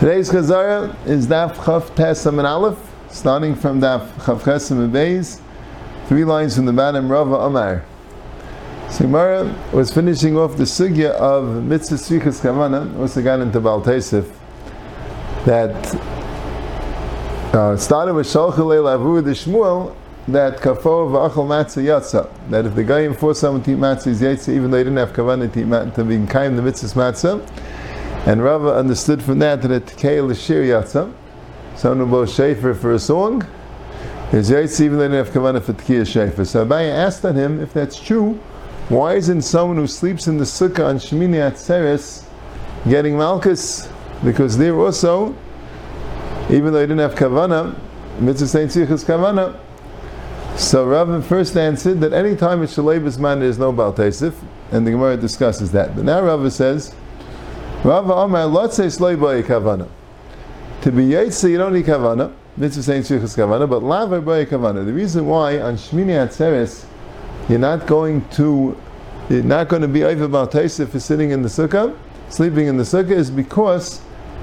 Today's Chazara is Daf Chaf Tesam and Aleph, starting from Daf Chaf Chesam and Beis, three lines from the bottom, Rava Omar. So Gemara was finishing off the sugya of Mitzvah Svichas Kavana, also got into Baal Tesif, that uh, started with Shalchel Lavu the Shmuel, that kafo v'achol matzah yatsa. That if the guy enforced someone to eat matzah is yatsa, even though he didn't have kavanah to eat matzah, to be kaim the mitzvah's matzah. And Rava understood from that that Tekei L'shir Yatza, someone who blows shofar for a song, is Yaitz even though they didn't have Kavanah for Tekiyah shofar. So Abaye asked on him, if that's true, why isn't someone who sleeps in the sukkah on Shemini Atzeres getting Malchus? Because there also, even though he didn't have Kavanah, Mitzvah Saint Tzichas Kavanah, so Rava first answered that any time it's Shalei man there is no Baal and the Gemara discusses that. But now Rava says, Rava Amar, let's say by kavana. To be yaitse, you don't need kavana. Mitzvah saying shvichas kavana, but lava by kavana. The reason why on Shmini Atzeres you're not going to, you're not going to be over Baltaisif for sitting in the sukkah, sleeping in the sukkah, is because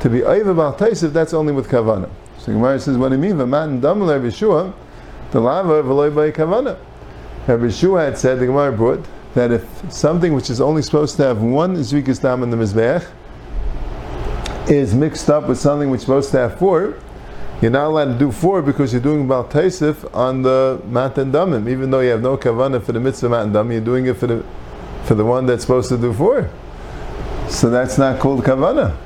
to be over Baltaisif, that's only with kavana. So Gemara says, what do you mean? V'mat and damel Yeshua, the lava v'loy by kavana. Rabbi Yeshua had said, the Gemara brought, that if something which is only supposed to have one zrikas dam in the mizbeach, is mixed up with something which is supposed to have four, you're not allowed to do four because you're doing Baal Taisif on the Matan Damim. Even though you have no kavanah for the mitzvah Matan Damim, you're doing it for the for the one that's supposed to do four. So that's not called kavanah.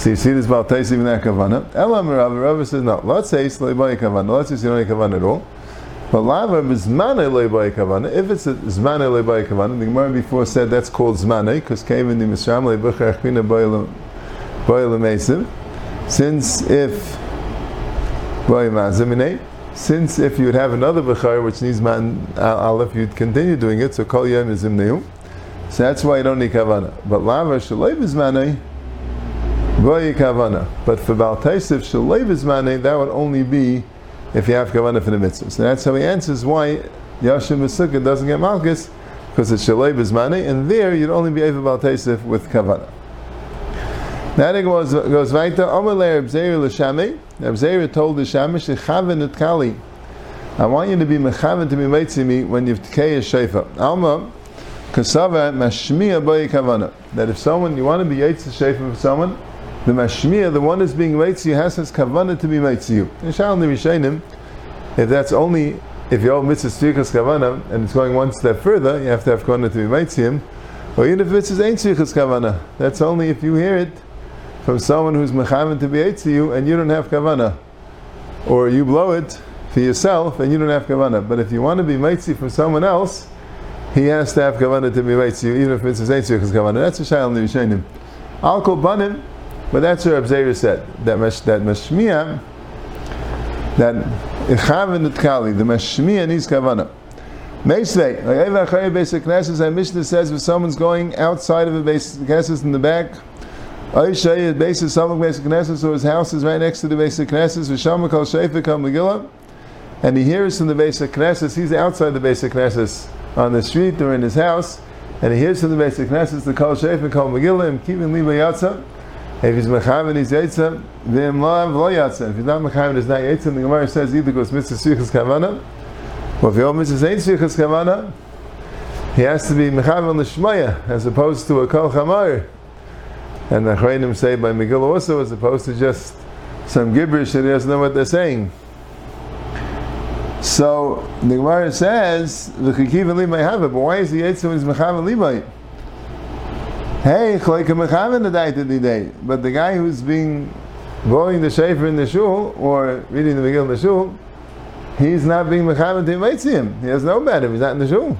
So you see this about Taisif in that kavanah. Elam Rav, Rav says no. Let's say it's leibai kavanah. Let's say don't have kavanah at all. But lava zmane leibai kavanah. If it's a zmane leibai kavanah, the Gemara before said that's called zmane because came in the Mishram leibuchar achpina since if since if you would have another bechar which needs man aleph, you'd continue doing it. So kol yom is imneu. So that's why you don't need kavana. But lava shalei bizmanei kavana. But for bal taisif bizmanei that would only be if you have kavana for the mitzvah. So that's how he answers why Yashim Sukkah doesn't get malchus because it's shalei bizmanei, and there you'd only be able taisif with kavana. Then it goes, goes weiter. Omer Rebzeir l'shami. Rebzeir told the shami shechaven et kali. I want you to be mechaven to be meitzimi when you've tkei a shefa. Alma kasava mashmiya boy kavana. That if someone you want to be yaitz shefa for someone, the mashmiya, the one that's being you, has his kavana to be you. Inshallah, the if that's only if you have mitzvah tzvikas kavana and it's going one step further, you have to have kavana to be him. Or even if it's ain't tzvikas kavana, that's only if you hear it from someone who's mechavan to be to you and you don't have kavana, or you blow it for yourself and you don't have kavana. But if you want to be mitzi from someone else, he has to have kavana to be mitzi you, even if it's eitzi because kavana. That's a shayla nevishenim. I'll call banim, but that's what Abzera said that mesh, that mashmiya that ichaven kali the mashmiya needs kavana. Meisvei, like basic classes, and Mishnah says if someone's going outside of the basic classes in the back, Aisha is basis Samach basic Knesset, so his house is right next to the basic Knesset. V'shama kol sheifa kol Megillah, and he hears from the basic Knesset. He's outside the basic Knesset on the street or in his house, and he hears from the basic Knesset the kol sheifa kol Megillah, and keeping liba yatsa. If he's mechaven, he's yatsa. V'im lav lo yatsa. If he's not mechaven, he's not yatsa. The Gemara says either goes mitzvah svichas kavana, or if he mitzvah ain't svichas kavana, he has to be mechaven l'shmaya as opposed to a kol chamar. And the Chayim say by Megillah also, as opposed to just some gibberish that he doesn't know what they're saying. So the Gemara says, the Chikiv may have it, but why is the Yitzhak when he's Mechav Levite? Hey, Mechav the day to the day. But the guy who's being blowing the shafer in the shul, or reading the Megillah in the shul, he's not being Mechav to him. He has no matter, he's not in the shul.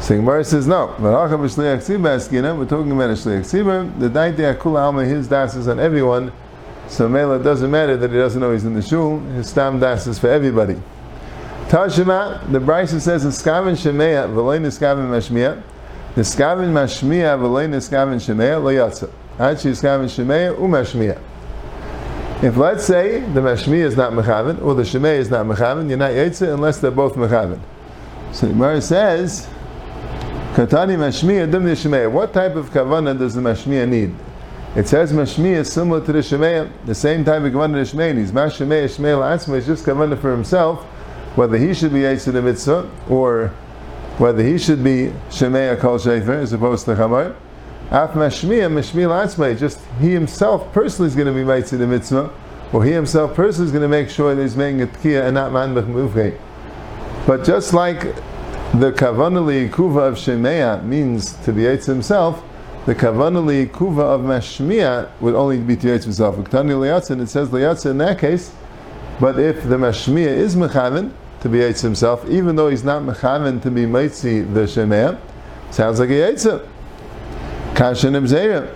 So Gemara says no. We're talking about a shliach tzibah. The daite akula alma his das is on everyone. So Mela doesn't matter that he doesn't know he's in the shul. His stam das is for everybody. Tashima, the Brisa says "Skaven shemea v'loy niskaven mashmiya. Niskaven mashmiya v'loy niskaven shemea lo yatsa. Achi niskaven shemea umashmiya. If let's say the mashmiya is not mechaven or the shemea is not mechaven, you're not yetsa unless they're both mechaven. So the Gemara says Katani mashmiya dim the What type of kavana does the mashmiya need? It says mashmiya is similar to the shemeya, the same type of kavana the shemeya needs. Mashmeya shemeya la'atzma is just kavana for himself, whether he should be yetzer the mitzvah or whether he should be shemeya kol shefer as opposed to chamar. Af mashmiya mashmiya la'atzma, just he himself personally is going to be yetzer the mitzvah, or he himself personally is going to make sure that he's making a tkiya and not man b'chmuvkei. But just like the kavanali kuva of Shemaya means to be Yaitz himself, the kavanali kuva of Mashmiya would only be to Yaitz himself. It says Liyatzin in that case, but if the Mashmiya is Mechaven, to be Yaitz himself, even though he's not Mechaven to be Maitzi the Shemaya, sounds like a Yaitz. Kashan Ibzeira.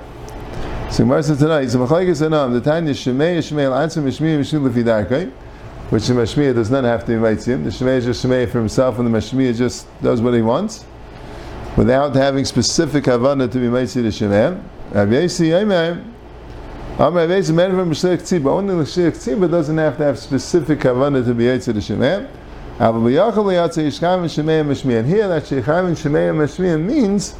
So Gemara says tonight, he's a Machlaikis Anam, the Tanya Shemaya, Shemaya, Atzim, Mashmiya, Mashmiya, Lefidarkai which the Mashmiya does not have to be Maitzim. The Shemay is just Shemay for himself, and the Mashmiya just does what he wants, without having specific Kavana to be Maitzim to Shemay. Rav Yesi Yaimer, Amar Rav Yesi, man from Mashliach Tziba, only the Mashliach Tziba doesn't have to have specific Kavana to be Maitzim to Shemay. And here that Sheikham and Mashmiya means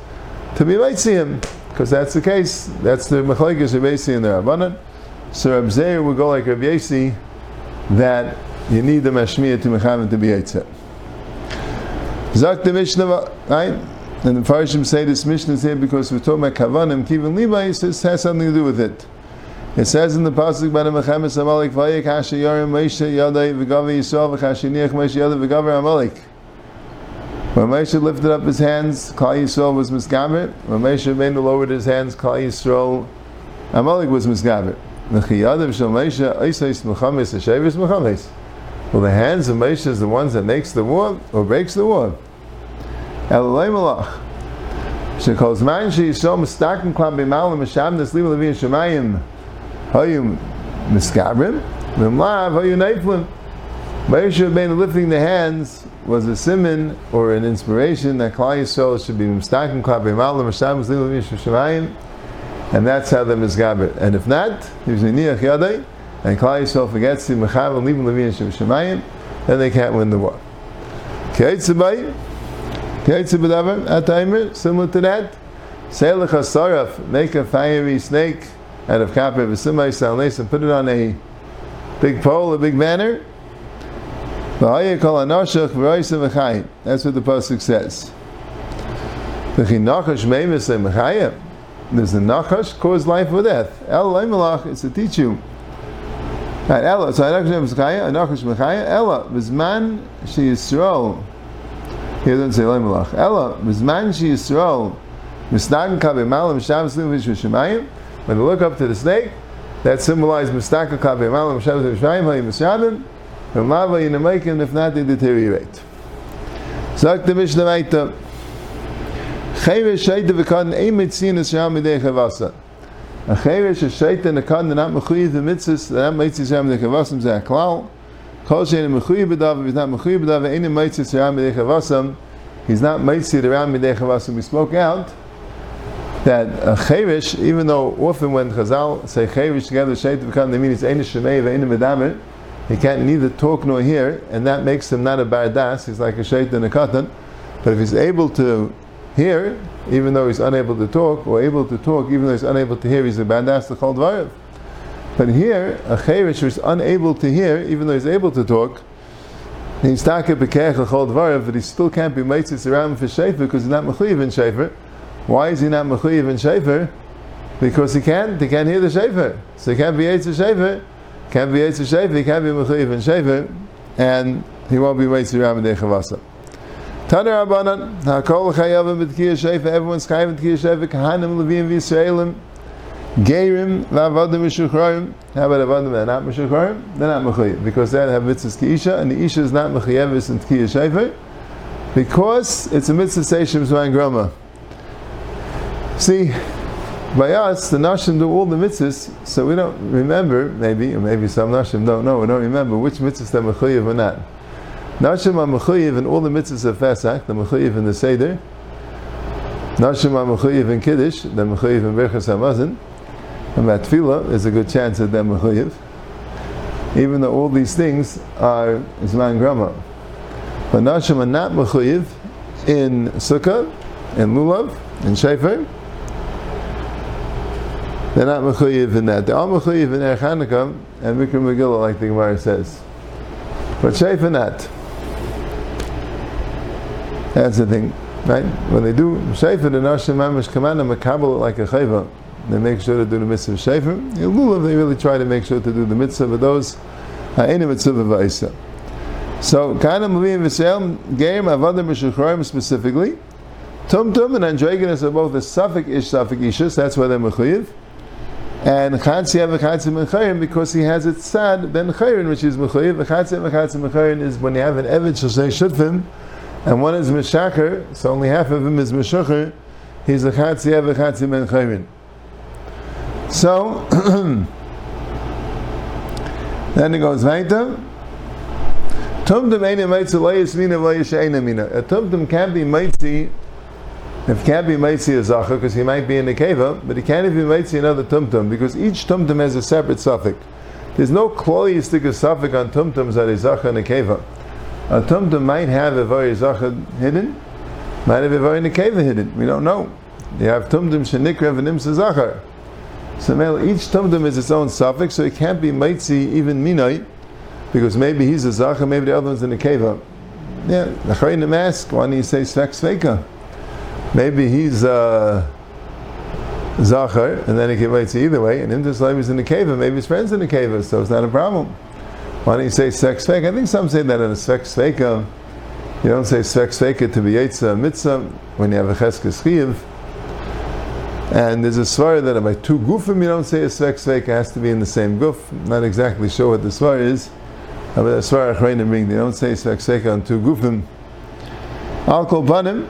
to be Maitzim, because that's the case. That's the Machlekes Rav Yesi and the Rabbanan. So Rav Zeir would go like Rav Yesi, that you need the mashmiya to mechavan to be eitzah. Zak the Mishnah, right? And the Farshim say this Mishnah is here because we're talking about Kavanim, Kivin Levi, it has something to do with it. It says in the pasuk by the Mechamis Amalek Vayik Hasha Yorim Moshe Yadai V'Gavi Yisrael V'Chashiniach Moshe Yadai V'Gavi Amalek. When Moshe lifted up his hands, Klal Yisrael was misgaber. When Moshe Rabbeinu lowered his hands, Klal Yisrael, Amalek was misgaber. Well, the hands of Moshe is the ones that makes the war or breaks the war. Elolei Malach. Shekol Zman Sheyisrael Mistakim Klam B'Mal Misham Neslim Levi Shemayim Hayum Miskabrim V'Mlav Hayu Neiflim Moshe Rabbeinu lifting the hands was a simon or an inspiration that Klal Yisrael should be Mistakim Klam B'Mal Misham Neslim Levi Shemayim and that's how the mizgaber. And if not, he's niach yadai, and Klal Yisrael forgets to mechav and him levin shemayim, then they can't win the war. Keitzabayim, Keitzabayim, Ataimer, similar to that. Seilach Hasaraf, make a fiery snake out of copper of a and put it on a big pole, a big banner. That's what the pasuk says. There's the nachash, cause life or death. El Leimelach is to teach you. Right, Ella, so Anachash Mechaya, Anachash Mechaya, Ella, Bizman She Yisrael. He doesn't say Leimelach. Ella, Bizman She Yisrael. Misnagan Kabe Malam Shabbos Lim Shemayim. When they look up to the snake, that symbolizes Mistaka Kabe Malam Shabbos Lim Shemayim, Hayim Mishabim. And Lava Yinamakim, if not, they deteriorate. Sagt the Mishnah weiter. Chayre Shaita v'kan ein mitzin sham midei chavasa. A chayre shaita nekan not mechuyiv the mitzvahs, they're mitzvahs sham midei chavasam, zeh klal. Kol shein mechuyiv b'dav, he's not mechuyiv b'dav, ein mitzvahs sham midei chavasam, he's not mitzvah around midei chavasam. We spoke out that uh, a chayrish, even though often when Chazal say chayrish together, shaita v'kan, they mean it's ein shemei v'ein medamer, he can't neither talk nor hear, and that makes him not a bardas, he's like a shaita and a katan. But if he's able to hear, even though he's unable to talk, or able to talk, even though he's unable to hear, he's a bandas to call dvarav. But here, a cherish who's unable to hear, even though he's able to talk, he's taka bekech chol dvarav, but he still can't be meitzis around for shefer because he's not mechuyev in shefer. Why is he not mechuyev in shefer? Because he can't, he can't hear the shefer. So he can't be eitz shefer, can't be eitz shefer, he can't be mechuyev in shefer, and he won't be around in chavasa. Tana Rabbanan, Hakol Chayavim B'Tkiyah Sheifa, everyone's Chayavim B'Tkiyah Sheifa, Kahanim Levim V'Yisraelim, Geirim, Lavadim Mishuchroim. How about Avadim that are not Mishuchroim? They're not Mechayiv, because they have mitzvahs Ki'isha, and the Isha is not Mechayevis in Tkiyah Sheifa, because it's a mitzvah Seishim Zwan Groma. See, by us, the Nashim do all the mitzvahs, so we don't remember, maybe, or maybe some Nashim don't know, we don't remember which mitzvahs they're Mechayiv or not. Nashim are HaMechuyiv in all the mitzvahs of Pesach, the Mechuyiv in the Seder, Nashim are HaMechuyiv in Kiddush, the Mechuyiv in Berchas HaMazin, and that Tefillah is a good chance that they're Mechuyiv, even though all these things are Zman Grama. But Nashim are not Mechuyiv in Sukkah, in lulav in shefer, they're not mechuyev in that. They are all mechuyev in Erech Hanukkah and Mikra Megillah, like the Gemara says. But shefer not. That's the thing, right? When they do shefer, the Nashim Mamish Kamana Makabal like a chayva. They make sure to do the mitzvah of shefer. In lulav, they really try to make sure to do the mitzvah of those. Uh, Ha'enim mitzvah v'aisa. So, Kana Mavim V'Sel, Gerim Avadim V'Shuchroim specifically, Tum Tum and Androgynous are both a Suffolk Ish Suffolk Ishus, that's why they're Mechuyev. And Chatzi Have Chatzi Mechayin because he has it sad Ben Chayin, which is Mechuyev. Chatzi Have Chatzi Mechayin is when you have an Evid Shosei Shutfim, and one is Meshacher, so only half of him is Meshacher, he's a Chatzi Have Chatzi Ben Chayin. So, then it goes weiter. Tumtum eine meitzi lo yismina lo yisheina mina. A tumtum can't be meitzi, if can't be meitzi a zacha, because he might be in the keva, but he can't even be meitzi another tumtum, because each tumtum has a separate suffix. There's no a suffix on tumtums that is zacha and a keva. A tumtum might have a very zacha hidden, might have a very nekeva hidden. We don't know. You have tumtum shenikra v'nimsa zachar. So each tumtum is its own suffix, so it can't be meitzi even minai, because maybe he's a zacha, maybe the other one's in the keva. Yeah, the Chayim ask, why don't you say svek sveka? Maybe he's uh, zachar, and then he can wait either way, and like he's in the keva, maybe his friend's in the cave, so it's not a problem. Why don't you say svek sveka? I think some say that in a svek sveka, you don't say svek sveka to be yitzah mitzvah when you have a cheskes chiv. And there's a svar that by two gufim you don't say a svek sveka. it has to be in the same guf. Not exactly sure what the svar is. But the svar achrayim bring, they don't say svek sveka on two gufim. Al kol panim,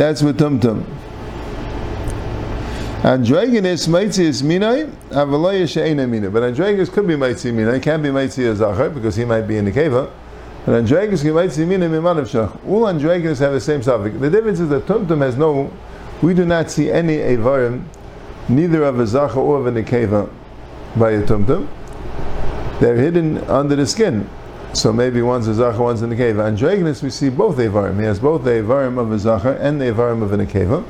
that's with tumtum. Androgynous maitzi is minai, avaloya she'ena mina. But androgynous could be maitzi mina. It can't be maitzi a zachar because he might be in the keva. But androgynous can maitzi mina mimanav shach. All androgynous have the same suffix. The difference is that tumtum has no. We do not see any avarim, neither of a zachar or of a nekeva, by a tumtum. They're hidden under the skin. So maybe one's a zachar, one's a nekeva. Androgynous, we see both avarim. He has both the avarim of a zachar and the avarim of a nekeva.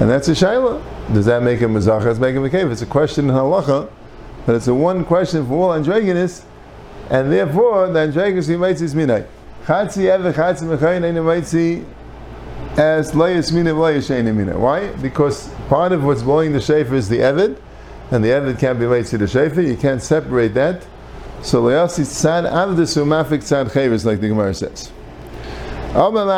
And that's a shaila. Does that make him a zachar? Does make him a nekeva? It's a question in halacha, but it's a one question for all androgynous, and therefore the androgynous he might is minai. Chatzi ever chatzi mechayin eine might as layas mina layas mina. Why? Because part of what's blowing the shofar is the evid, and the evid can't be to the shofar. You can't separate that. So layasi tzad av the sumafik tzad chayvus, like the Gemara says. Everyone's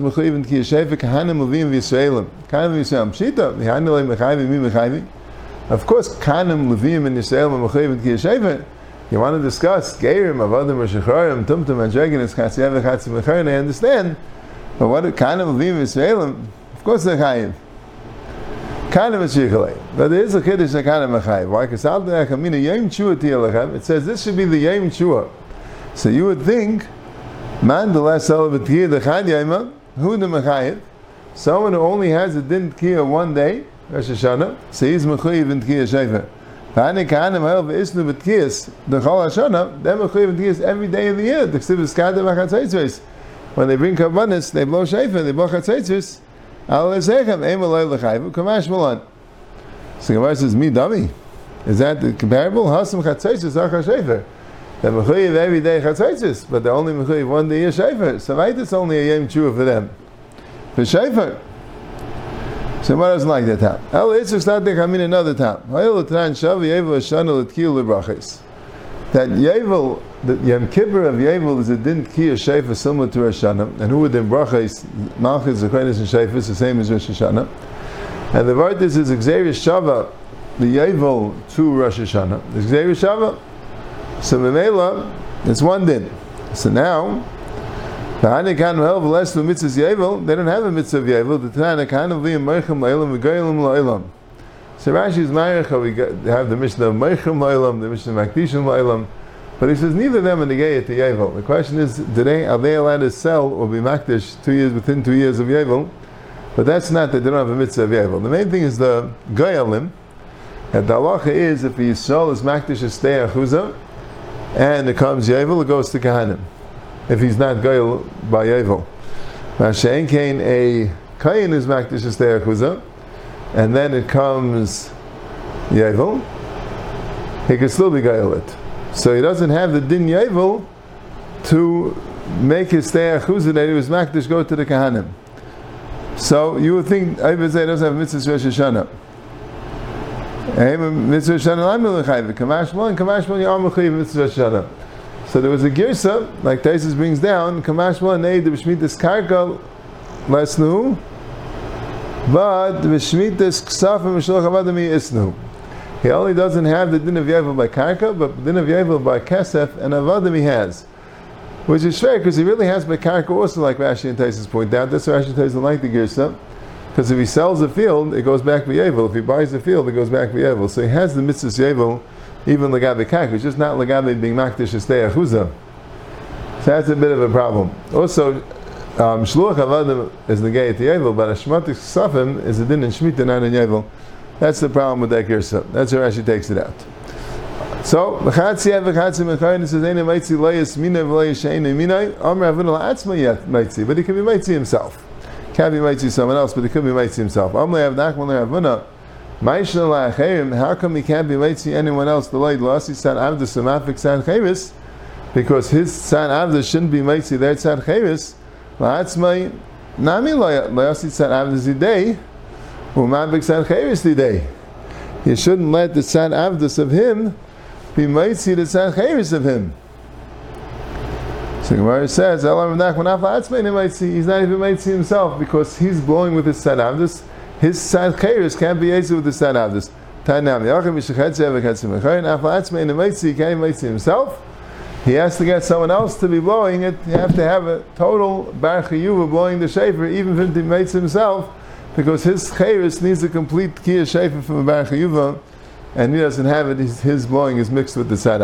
mechuyev in tkiyah shefer. Kahanim levim v'yisraelim. Kahanim v'yisraelim. Pshita. V'hanim levim mechayvi mi mechayvi. Of course, kahanim levim and yisraelim are mechuyev in tkiyah shefer. You want to discuss geirim avadim rishachrorim tumtum and dragonis chatziyah v'chatzi mechayin. I understand, but what kahanim levim v'yisraelim? Of course they're chayiv. Kahanim is shichalei. But there is a kiddush that kahanim mechayiv. Why? Because al de'achamina yom chua tiyalachem. It says this should be the yom chua. So you would think Man the last celebrate the chad yaima, who the mechayiv? Someone who only has a din tkiyah one day, Rosh Hashanah, so he's mechayiv in tkiyah shefer. V'ani kahanim ha'el v'isnu b'tkiyas, the chol Hashanah, they're mechayiv in tkiyas every day of the year. The ksiv is kada v'chatzaitzvus. When they bring kabbanis, they blow shefer, they blow chatzaitzvus. Kamash malan. So Gemara says, me dummy. Is that the comparable? Hasam chatzaitzvus, achar shefer. They're mechuyev every day chatzaitzis, but they're only mechuyev one day a shefer. So right, it's only a yom tshuva for them. For shefer. So what doesn't like that time? El itzuk statik hamin another time. Ha'il l'tran shav yevel hashana l'tkil l'brachis. That yevel, the Yom Kippur of yevel is a din ki a shefer similar to Rosh Hashanah, and who would in brachis, malchus, zechenis, and shefer is the same as Rosh Hashanah. And the word is Xavier Shava, the yevel to Rosh Hashanah. Xavier Shava. So Memela, it's one din. So now, they don't have a mitzvah of Yevel, the Tana kind of liam Merchim La'ilam V'Goyilim La'ilam. So Rashi is we have the Mishnah of Merchim La'ilam, the Mishnah of Makdishim La'ilam, but he says neither them are negayah to Yevel. The question is, do they, are they allowed to sell or be Makdish two years, within two years of Yevel? But that's not that they don't have a mitzvah of Yevel. The main thing is the Goyalim, and the halacha is if the Yisrael is Makdish a stay achuzah, and it comes Yevel, it goes to Kahanim. if he's not goyal by Yevel. Mashen Kain, a Kain is Makdish Estei and then it comes Yevel, he could still be goyal it. So he doesn't have the din Yevel to make his stay achuzah that he was makdish go to the kahanim. So you would think Ibn Zay doesn't have mitzvah Rosh Hashanah. Mitzvah Hashanah I'm mechayiv. Kamash Malin, Kamash Malin, Yom mechayiv mitzvah Hashanah. So there was a girsa, like Taisus brings down, Kamash Malin Nei the B'shmitas Karka Lesnu, but the B'shmitas Ksafim Mishloch Avadami Isnu. He only doesn't have the din of Yevel by Karka, but the din of Yevel by Kesef and Avadim he has. Which is fair because he really has Bekarka also, like Rashi and Taisus point out. That's why Rashi and Taisus like the Girsa. Because if he sells a field, it goes back to. If he buys a field, it goes back to. So he has the mitzvah Yevel, even Lagabe Karka. It's just not Lagabe being Makdish Estei Achuza. So that's a bit of a problem. Also, um, Shluach Avadim is the gay at but a Shmatik Safim is a din in Shemitah, not in Yevel. That's the problem with that Girsa. That's where Rashi takes it out. So, v'chatzi ev v'chatzi mechayin says, "Eine meitzi loyes mina v'loyes she'ene minay." Amr avinu la'atzma yet meitzi, but he can be meitzi himself. Can't be meitzi someone else, but he could be meitzi himself. Amr av nachman le'avuna. Ma'ishna la'achayim. How come he can't be meitzi anyone else? The loyd losi san avdus amafik san chayvis, because his san avdus shouldn't be meitzi their san chayvis. La'atzma nami loyasi san avdus idei, You shouldn't let the san avdus of him be see the Sancheris of him. So Gemara says, he's not even see himself because he's blowing with his Sanavdus. His Sancheris can't be Yetzi with the Sanavdus. Tanam, Yachim Meitzi, he can't even see himself. He has to get someone else to be blowing it. You have to have a total Bar Chiyuva blowing the Shafer, even if he makes himself, because his Cheris needs a complete Kia Shafer from a Bar Chiyuva and he doesn't have it, his, his blowing is mixed with the side.